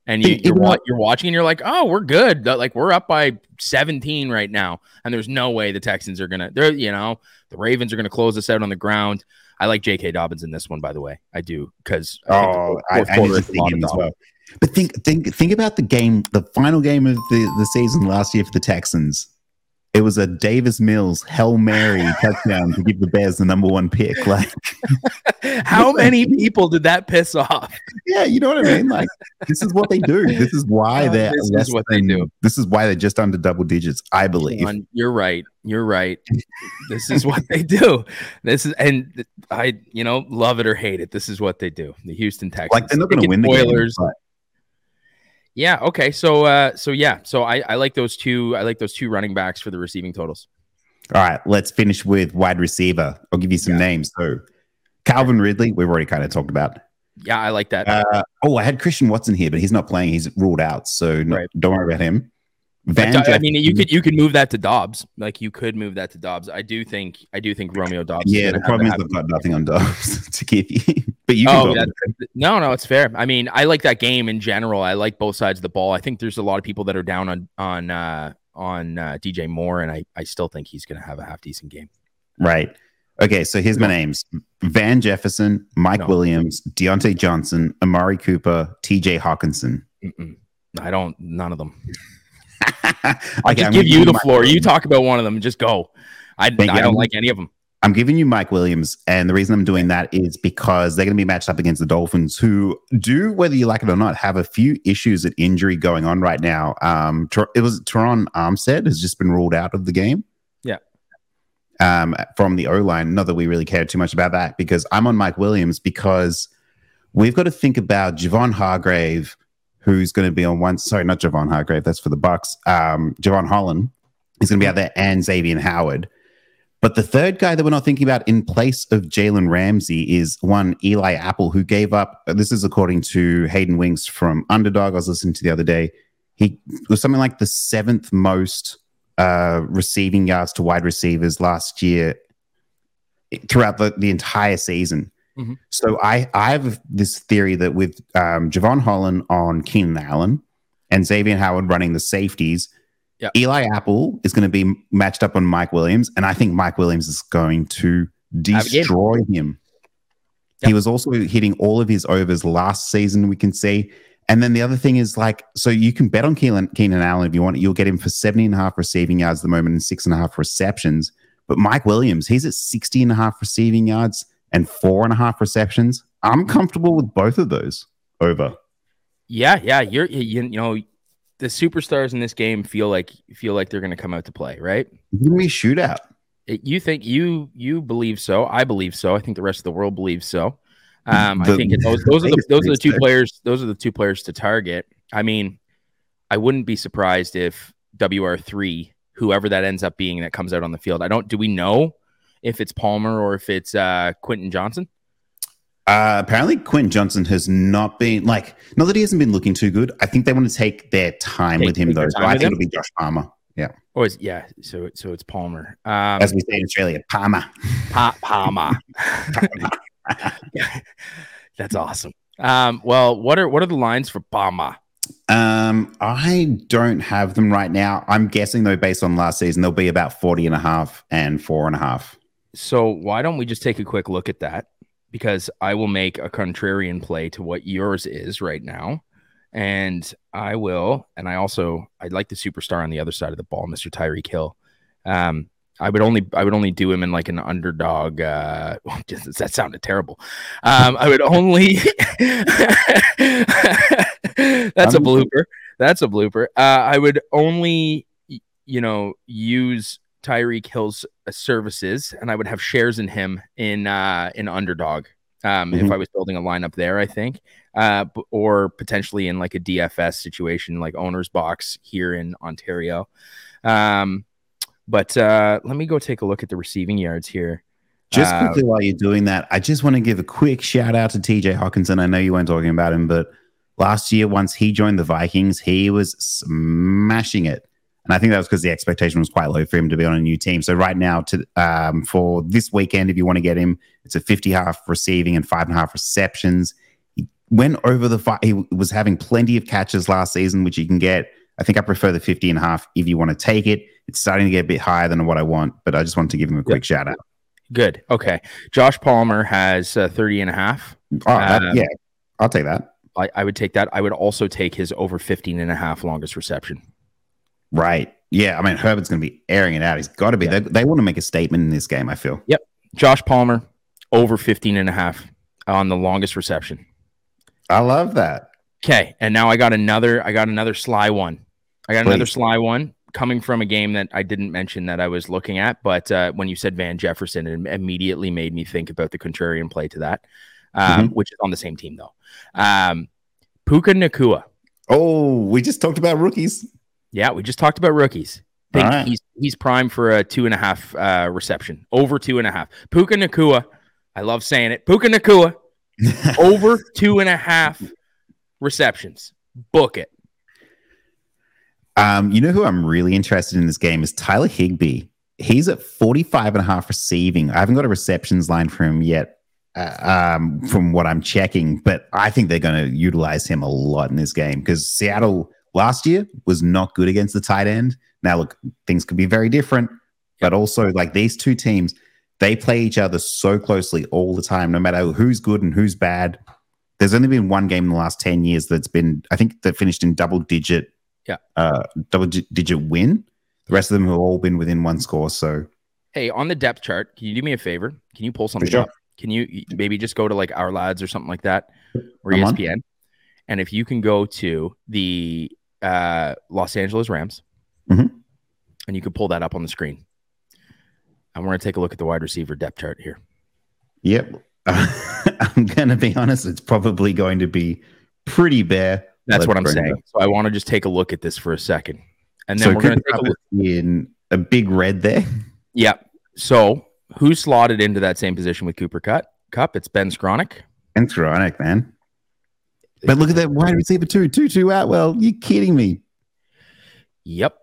Speaker 2: and you,
Speaker 1: Even
Speaker 2: you're, you're watching and you're like, oh, we're good. Like we're up by 17 right now, and there's no way the Texans are gonna. They're you know the Ravens are gonna close us out on the ground. I like J.K. Dobbins in this one, by the way. I do because
Speaker 1: Oh, I, I need to see him as well. But think, think, think about the game, the final game of the, the season last year for the Texans. It was a Davis Mills Hail Mary touchdown to give the Bears the number one pick. Like,
Speaker 2: How many people did that piss off?
Speaker 1: yeah, you know what I mean? Like, this is what they do. This is why
Speaker 2: Uh,
Speaker 1: they're
Speaker 2: this is what they do.
Speaker 1: This is why they're just under double digits, I believe.
Speaker 2: You're right. You're right. this is what they do. This is, and I, you know, love it or hate it. This is what they do. The Houston Texans.
Speaker 1: Like, they're not going to win the
Speaker 2: Oilers.
Speaker 1: game.
Speaker 2: Yeah. Okay. So, uh, so yeah. So I, I like those two. I like those two running backs for the receiving totals.
Speaker 1: All right, let's finish with wide receiver. I'll give you some names. So, Calvin Ridley, we've already kind of talked about.
Speaker 2: Yeah, I like that.
Speaker 1: Uh, oh, I had Christian Watson here, but he's not playing. He's ruled out, so no,
Speaker 2: Right.
Speaker 1: don't worry about him. Van
Speaker 2: uh, I mean, you could you could move that to Dobbs. Like you could move that to Dobbs. I do think I do think Romeo Doubs.
Speaker 1: yeah. The problem is I've got nothing on Dobbs to give you. But you can
Speaker 2: Oh, that- no, no, it's fair. I mean, I like that game in general. I like both sides of the ball. I think there's a lot of people that are down on on uh, on uh, DJ Moore, and I I still think he's going to have a half decent game.
Speaker 1: right. Okay, so here's my names: Van Jefferson, Mike
Speaker 2: No.
Speaker 1: Williams, Diontae Johnson, Amari Cooper, T.J. Hockenson.
Speaker 2: Mm-mm. I don't. None of them.
Speaker 1: okay,
Speaker 2: I just
Speaker 1: I'm
Speaker 2: give you the floor. You talk about one of them. Just go. I,
Speaker 1: Thank
Speaker 2: I don't like any of them.
Speaker 1: I'm giving you Mike Williams, and the reason I'm doing that is because they're going to be matched up against the Dolphins, who do, whether you like it or not, have a few issues at injury going on right now. Um, it was Terron Armstead has just been ruled out of the game.
Speaker 2: Yeah.
Speaker 1: Um, from the O line. Not that we really care too much about that because I'm on Mike Williams because we've got to think about Javon Hargrave, who's going to be on one. Sorry, not Javon Hargrave. That's for the Bucks. Um, Jevon Holland is going to be out there, and Xavier Howard. But the third guy that we're not thinking about in place of Jalen Ramsey is one Eli Apple, who gave up. This is according to Hayden Winks from Underdog. I was listening to the other day. He was something like the seventh most uh, receiving yards to wide receivers last year throughout the, the entire season.
Speaker 2: Mhm.
Speaker 1: So I, I have this theory that with um, Jevon Holland on Keenan Allen and Xavier Howard running the safeties,
Speaker 2: Yeah.
Speaker 1: Eli Apple is going to be matched up on Mike Williams, and I think Mike Williams is going to
Speaker 2: Have a game.
Speaker 1: destroy him.
Speaker 2: Yep.
Speaker 1: He was also hitting all of his overs last season. We can see. And then the other thing is like, so you can bet on Keenan, Keenan Allen if you want. You'll get him for 70 and a half receiving yards at the moment and six and a half receptions. But Mike Williams, he's at 60 and a half receiving yards and four and a half receptions. I'm comfortable with both of those over.
Speaker 2: Yeah, yeah. You're you, you know the superstars in this game feel like feel like they're going to come out to play, right?
Speaker 1: Give me shootout.
Speaker 2: It- you think you you believe so? I believe so. I think the rest of the world believes so. Um, I think those those are the those are the two players. Those are the two players to target. I mean, I wouldn't be surprised if WR three, whoever that ends up being, that comes out on the field. I don't. Do we know if it's Palmer or if it's uh, Quentin Johnston?
Speaker 1: Uh, apparently, Quentin Johnston has not been like, not that he hasn't been looking too good. I think they want to take their time
Speaker 2: Take-
Speaker 1: with him, though. So I think
Speaker 2: him?
Speaker 1: it'll be Josh Palmer. Yeah.
Speaker 2: Or is yeah? So so it's Palmer. Um,
Speaker 1: As we say in Australia, Palmer.
Speaker 2: Pa- Palmer. That's awesome. Um, well, what are what are the lines for Palmer?
Speaker 1: Um, I don't have them right now. I'm guessing, though, based on last season, they'll be about 40 and a half and four and a half.
Speaker 2: So why don't we just take a quick look at that? Because I will make a contrarian play to what yours is right now. And I will, and I also I'd like the superstar on the other side of the ball, Mr. Tyreek Hill. Um, I would only I would only do him in like an underdog. Uh, just, that sounded terrible. Um, I would only. That's a blooper. That's a blooper. Uh, I would only, you know, use Tyreek Hill's uh, services, and I would have shares in him in uh, in underdog. Um, If
Speaker 1: Mhm.
Speaker 2: I was building a lineup there, I think, uh, or potentially in like a DFS situation, like OwnersBox here in Ontario. Um, but uh, let me go take a look at the receiving yards here.
Speaker 1: Just
Speaker 2: Uh,
Speaker 1: quickly while you're doing that, I just want to give a quick shout out to TJ Hockenson. I know you weren't talking about him, but last year, once he joined the Vikings, he was smashing it. And I think that was because the expectation was quite low for him to be on a new team. So right now, to um, for this weekend, if you want to get him, it's a 50 half receiving and five and a half receptions. He went over the fi- he was having plenty of catches last season, which you can get. I think I prefer the 50 and a half if you want to take it. It's starting to get a bit higher than what I want, but I just wanted to give him a quick shout out.
Speaker 2: Good. Okay. Josh Palmer has uh, 30 and a half.
Speaker 1: Oh, that,
Speaker 2: Um,
Speaker 1: yeah, I'll take that.
Speaker 2: I, I would take that. I would also take his over 15 and a half longest reception.
Speaker 1: Right. Yeah. I mean, Herbert's going to be airing it out. He's got to be.
Speaker 2: Yeah.
Speaker 1: They, they want to make a statement in this game, I feel. Yep.
Speaker 2: Josh Palmer over 15 and a half on the longest reception.
Speaker 1: I love that.
Speaker 2: Okay. And now I got another, I got another sly one. I got another sly one coming from a game that I didn't mention that I was looking at. But uh, when you said Van Jefferson, it immediately made me think about the contrarian play to that, um, which is on the same team though. Um, Puka Nacua.
Speaker 1: Oh, we just talked about rookies.
Speaker 2: Yeah, we just talked about rookies. Think
Speaker 1: right.
Speaker 2: he's he's prime for a two and a half uh, reception, over two and a half. Puka Nacua, I love saying it. Puka Nacua, over two and a half receptions. Book it.
Speaker 1: um, you know who I'm really interested in this game is Tyler Higbee. He's at 45 and a half receiving. I haven't got a receptions line for him yet. uh, um, from what I'm checking, but I think they're going to utilize him a lot in this game because Seattle last year was not good against the tight end. Now, look, things could be very different, but also like these two teams, they play each other so closely all the time, no matter who's good and who's bad. There's only been one game in the last 10 years that's been, I think, that finished in double digit,
Speaker 2: yeah,
Speaker 1: uh, double digit win. The rest of them have all been within one score. So,
Speaker 2: hey, on the depth chart, can you do me a favor? Can you pull something
Speaker 1: sure.
Speaker 2: up? Can you maybe just go to like Ourlads or something like that or
Speaker 1: I'm on.
Speaker 2: ESPN? And if you can go to the uh, Los Angeles Rams
Speaker 1: Mhm.
Speaker 2: and you can pull that up on the screen. And we're going to take a look at the wide receiver depth chart here.
Speaker 1: yep. I'm going to be honest, it's probably going to be pretty bare.
Speaker 2: That's what I'm saying.
Speaker 1: up.
Speaker 2: So I want to just take a look at this for a second. And then
Speaker 1: So
Speaker 2: we're going to take a look.
Speaker 1: in a big red there.
Speaker 2: Yeah. So who slotted into that same position with Cooper Kupp? Cup? It's Ben Skowronek.
Speaker 1: Ben ironic, man. But look at that wide receiver too. Tutu Atwell. You kidding me?
Speaker 2: Yep.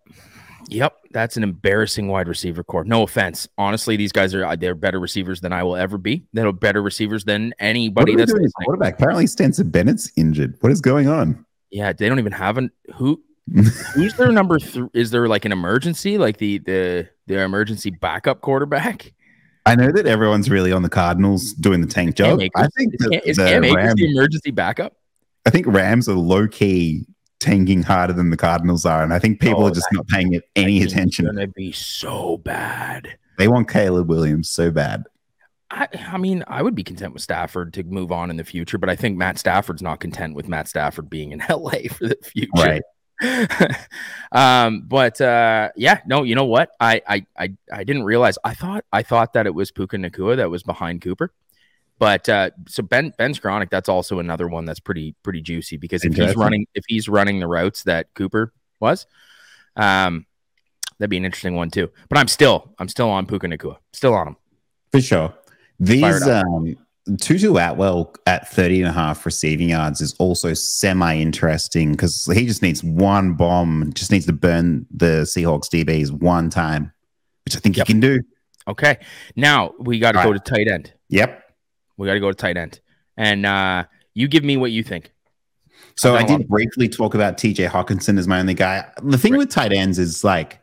Speaker 2: Yep. That's an embarrassing wide receiver core. No offense. Honestly, these guys are they're better receivers than I will ever be. They're better receivers than
Speaker 1: What
Speaker 2: anybody that's
Speaker 1: doing quarterback? Apparently, Stetson Bennett's injured. What is going on?
Speaker 2: Yeah, they don't even have an who who's their number three? Is there like an emergency, like the the their emergency backup quarterback?
Speaker 1: I know that everyone's really on the Cardinals doing the tank job. I think
Speaker 2: Is
Speaker 1: the,
Speaker 2: Cam, is
Speaker 1: the
Speaker 2: Cam Akers
Speaker 1: Rams,
Speaker 2: the emergency backup?
Speaker 1: I think Rams are low key tanking harder than the Cardinals are, and I think people
Speaker 2: Oh,
Speaker 1: are just not paying it any
Speaker 2: It's
Speaker 1: attention.
Speaker 2: gonna be so bad.
Speaker 1: They want Caleb Williams so bad.
Speaker 2: I, I mean, I would be content with Stafford to move on in the future, but I think Matt Stafford's not content with Matt Stafford being in LA for the future.
Speaker 1: Right.
Speaker 2: um, but uh, yeah, no, you know what? I, I I I didn't realize. I thought I thought that it was Puka Nacua that was behind Cooper. But uh, so Ben Ben Skowronek, that's also another one that's pretty pretty juicy because if he's running if he's running the routes that Cooper was, um, that'd be an interesting one too. But I'm still I'm still on Puka Nacua, still on him.
Speaker 1: For sure. These um Tutu Atwell at 30 and a half receiving yards is also semi interesting because he just needs one bomb, just needs to burn the Seahawks DBs one time, which I think
Speaker 2: Yep.
Speaker 1: he can do.
Speaker 2: Okay, now we got to go
Speaker 1: right.
Speaker 2: to tight end.
Speaker 1: Yep.
Speaker 2: We got to go to tight end, and uh, you give me what you think.
Speaker 1: So I
Speaker 2: done a lot
Speaker 1: did briefly talk about TJ Hockenson as my only guy. The thing
Speaker 2: Right.
Speaker 1: with tight ends is like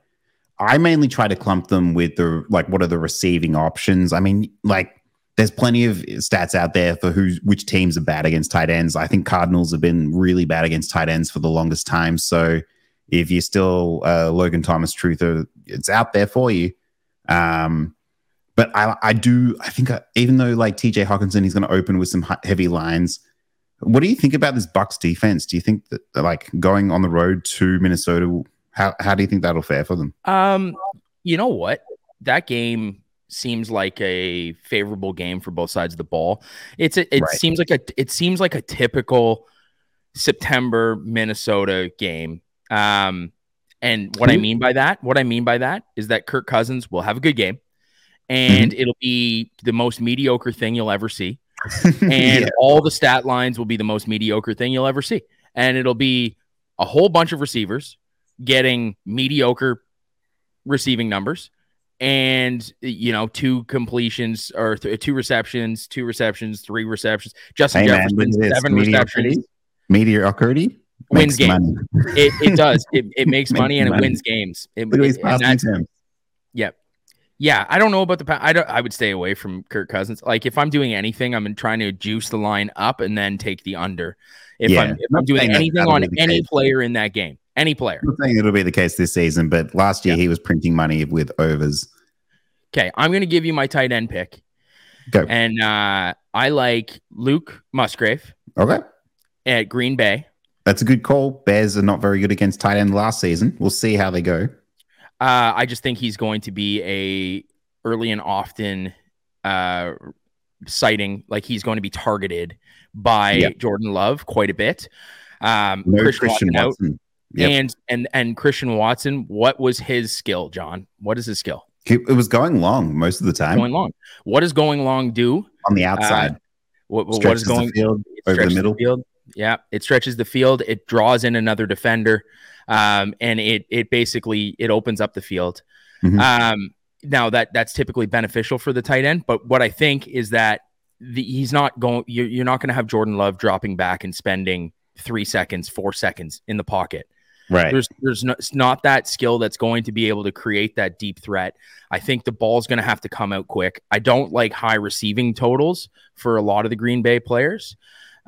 Speaker 1: I mainly try to clump them with the like what are the receiving options. I mean, like there's plenty of stats out there for who which teams are bad against tight ends. I think Cardinals have been really bad against tight ends for the longest time. So if you're still uh, Logan Thomas truther, it's out there for you. Um, but I, I do, I think uh, even though like TJ Hockenson, he's going to open with some heavy lines. What do you think about this Bucks defense? Do you think that like going on the road to Minnesota, how, how do you think that'll fare for them?
Speaker 2: Um, you know what? That game seems like a favorable game for both sides of the ball. It's a, it
Speaker 1: Right.
Speaker 2: seems like a it seems like a typical September Minnesota game. Um, and what I mean by that, what I mean by that is that Kirk Cousins will have a good game, Mm-hmm. and it'll be the most mediocre thing you'll ever see. and
Speaker 1: Yeah.
Speaker 2: all the stat lines will be the most mediocre thing you'll ever see. And it'll be a whole bunch of receivers getting mediocre receiving numbers and you know two completions or th- two receptions, two receptions, three receptions. Justin
Speaker 1: Hey,
Speaker 2: Jefferson seven
Speaker 1: Mediocrity.
Speaker 2: receptions.
Speaker 1: Mediocrity
Speaker 2: Wins games. It, it does. It, it makes
Speaker 1: Makes
Speaker 2: money and it wins games. It,
Speaker 1: Look at these
Speaker 2: it- and
Speaker 1: passing
Speaker 2: that's-
Speaker 1: attempts.
Speaker 2: yeah. Yeah, I don't know about the. Pa- I don't. I would stay away from Kirk Cousins. Like if I'm doing anything, I'm trying to juice the line up and then take the under. If
Speaker 1: Yeah,
Speaker 2: I'm if I'm doing anything on any
Speaker 1: case.
Speaker 2: player in that game, any player.
Speaker 1: I'm saying it'll be the case this season, but last year he was printing money with overs.
Speaker 2: Okay, I'm going to give you my tight end pick,
Speaker 1: Go.
Speaker 2: and uh, I like Luke Musgrave
Speaker 1: Okay.
Speaker 2: at Green Bay.
Speaker 1: That's a good call. Bears are not very good against tight end last season. We'll see how they go.
Speaker 2: Uh, I just think he's going to be a early and often uh, sighting. Like he's going to be targeted by
Speaker 1: Yep.
Speaker 2: Jordan Love quite a bit. Um,
Speaker 1: No
Speaker 2: Christian
Speaker 1: Christian
Speaker 2: Watson.
Speaker 1: Watson. Yep.
Speaker 2: And and and Christian Watson, what was his skill, John? What is his skill?
Speaker 1: It was going long most of the time
Speaker 2: Going long. What does going long do?
Speaker 1: on the outside.
Speaker 2: What, what
Speaker 1: stretches
Speaker 2: is going
Speaker 1: the field over the middle.
Speaker 2: field. Yeah, it stretches the field. It draws in another defender, um, and it it basically it opens up the field.
Speaker 1: Mhm.
Speaker 2: Um, now that that's typically beneficial for the tight end, but what I think is that the, he's not going. You're, you're not going to have Jordan Love dropping back and spending three seconds, four seconds in the pocket.
Speaker 1: Right.
Speaker 2: There's there's no, it's not that skill that's going to be able to create that deep threat. I think the ball's going to have to come out quick. I don't like high receiving totals for a lot of the Green Bay players.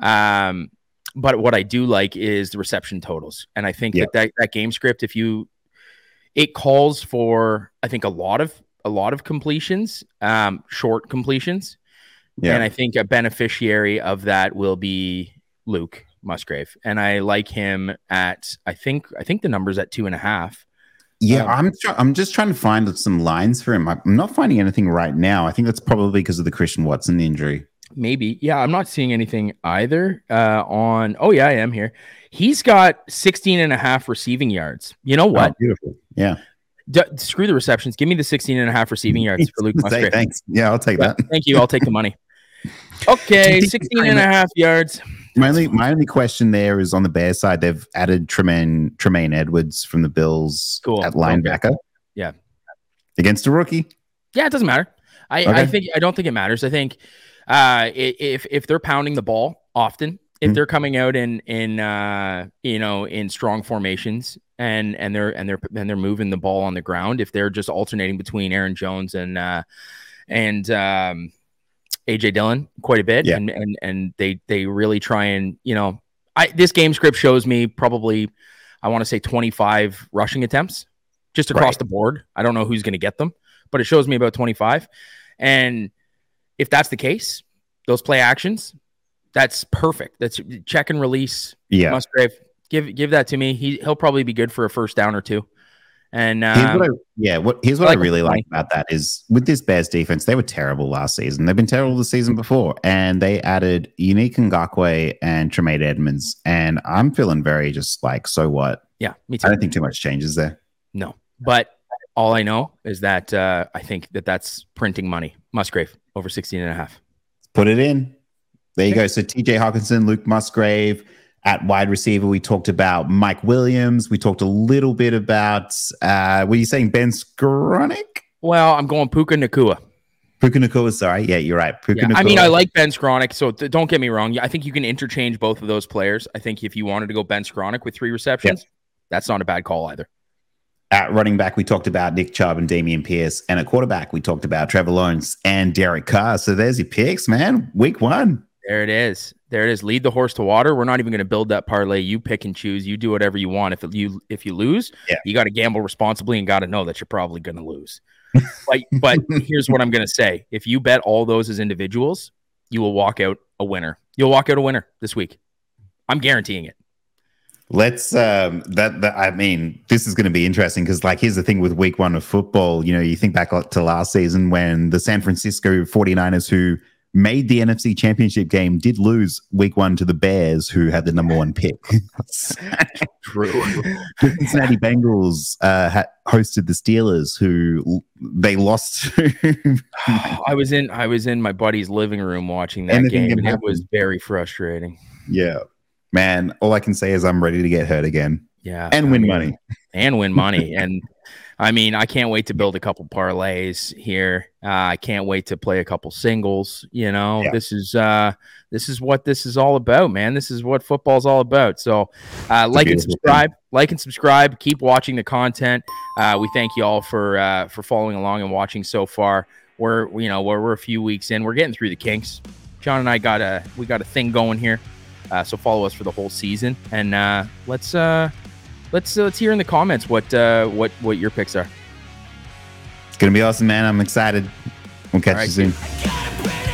Speaker 2: Um, but what I do like is the reception totals. And I think
Speaker 1: Yeah.
Speaker 2: that, that that game script, if you it calls for I think a lot of a lot of completions, um, short completions.
Speaker 1: Yeah.
Speaker 2: And I think a beneficiary of that will be Luke Musgrave. And I like him at I think I think the number's at two and a half.
Speaker 1: Yeah,
Speaker 2: Um,
Speaker 1: I'm try- I'm just trying to find some lines for him. I'm not finding anything right now. I think that's probably because of the Christian Watson injury.
Speaker 2: Maybe. Yeah, I'm not seeing anything either uh, on. Oh, yeah, I am here. He's got 16 and a half receiving yards. You know what?
Speaker 1: Oh, beautiful. Yeah.
Speaker 2: D- screw the receptions. Give me the 16 and a half receiving yards for Luke Musgrave.
Speaker 1: thanks. Yeah, I'll take
Speaker 2: Yeah,
Speaker 1: that.
Speaker 2: thank you. I'll take the money. Okay, 16 and a half yards.
Speaker 1: My only my only question there is on the Bears side, they've added Tremaine Tremaine Edmunds from the Bills
Speaker 2: Cool.
Speaker 1: at linebacker.
Speaker 2: Yeah.
Speaker 1: Against a rookie.
Speaker 2: Yeah, it doesn't matter. I, I think I don't think it matters. I think uh, if if they're pounding the ball often, if
Speaker 1: Mhm.
Speaker 2: they're coming out in in uh, you know in strong formations and and they're and they're and they're moving the ball on the ground, if they're just alternating between Aaron Jones and uh, and um, AJ Dillon quite a bit,
Speaker 1: Yeah.
Speaker 2: and and and they they really try and you know I this game script shows me probably I want to say 25 rushing attempts just across
Speaker 1: Right.
Speaker 2: the board. I don't know who's going to get them, but it shows me about 25. And if that's the case, those play actions, that's perfect. That's check and release.
Speaker 1: Yeah.
Speaker 2: Musgrave, give give that to me. He he'll probably be good for a first down or two. And
Speaker 1: Here's
Speaker 2: um,
Speaker 1: what I, yeah, what here's what
Speaker 2: I
Speaker 1: I, really like about that is with this Bears defense, they were terrible last season. They've been terrible the season before, and they added Yannick Ngakoue and Tremaine Edmunds, and I'm feeling very just like, so what?
Speaker 2: yeah, me too.
Speaker 1: I don't think too much changes there.
Speaker 2: No, but all I know is that uh, I think that that's printing money. Musgrave over 16 and a half.
Speaker 1: Put it in. There you go. So TJ Hockenson, Luke Musgrave at wide receiver. We talked about Mike Williams. We talked a little bit about uh were you saying Ben Skowronek?
Speaker 2: Well, I'm going Puka Nacua.
Speaker 1: Puka Nacua, sorry. Yeah, you're right. Puka
Speaker 2: Yeah, I mean, I like Ben Skowronek, so th- don't get me wrong. I think you can interchange both of those players. I think if you wanted to go Ben Skowronek with three receptions, that's not a bad call either.
Speaker 1: At running back, we talked about Nick Chubb and Dameon Pierce. And at quarterback, we talked about Trevor Lawrence and Derek Carr. So there's your picks, man. Week one.
Speaker 2: There it is. There it is. Lead the horse to water. We're not even going to build that parlay. You pick and choose. You do whatever you want. If you if you lose,
Speaker 1: Yeah.
Speaker 2: you got to gamble responsibly and got to know that you're probably going to lose. but but here's what I'm going to say: if you bet all those as individuals, you will walk out a winner. You'll walk out a winner this week. I'm guaranteeing it.
Speaker 1: Let's um that, that I mean, this is going to be interesting because like here's the thing with week 1 of football, you know, you think back to last season when the San Francisco 49ers who made the NFC Championship game did lose week 1 to the Bears who had the number 1 pick.
Speaker 2: True.
Speaker 1: the Cincinnati Bengals uh ha- hosted the Steelers who they lost
Speaker 2: I was in I was in my buddy's living room watching that
Speaker 1: Anything
Speaker 2: game, and it was very frustrating.
Speaker 1: Yeah. Man, all I can say is I'm ready to get hurt again
Speaker 2: Yeah,
Speaker 1: and
Speaker 2: I
Speaker 1: win
Speaker 2: mean,
Speaker 1: money.
Speaker 2: and win money. and I mean, I can't wait to build a couple parlays here. Uh, I can't wait to play a couple singles. You know,
Speaker 1: Yeah.
Speaker 2: this is uh, this is what this is all about, man. This is what football's all about. So, uh, like and subscribe, like and subscribe. Keep watching the content. Uh, we thank you all for uh, for following along and watching so far. We're you know we're, we're a few weeks in. We're getting through the kinks. John and I got a we got a thing going here. Uh, so follow us for the whole season, and uh, let's uh, let's uh, let's hear in the comments what uh, what what your picks are.
Speaker 1: It's going to be awesome, man. I'm excited. We'll catch
Speaker 2: All right,
Speaker 1: you soon.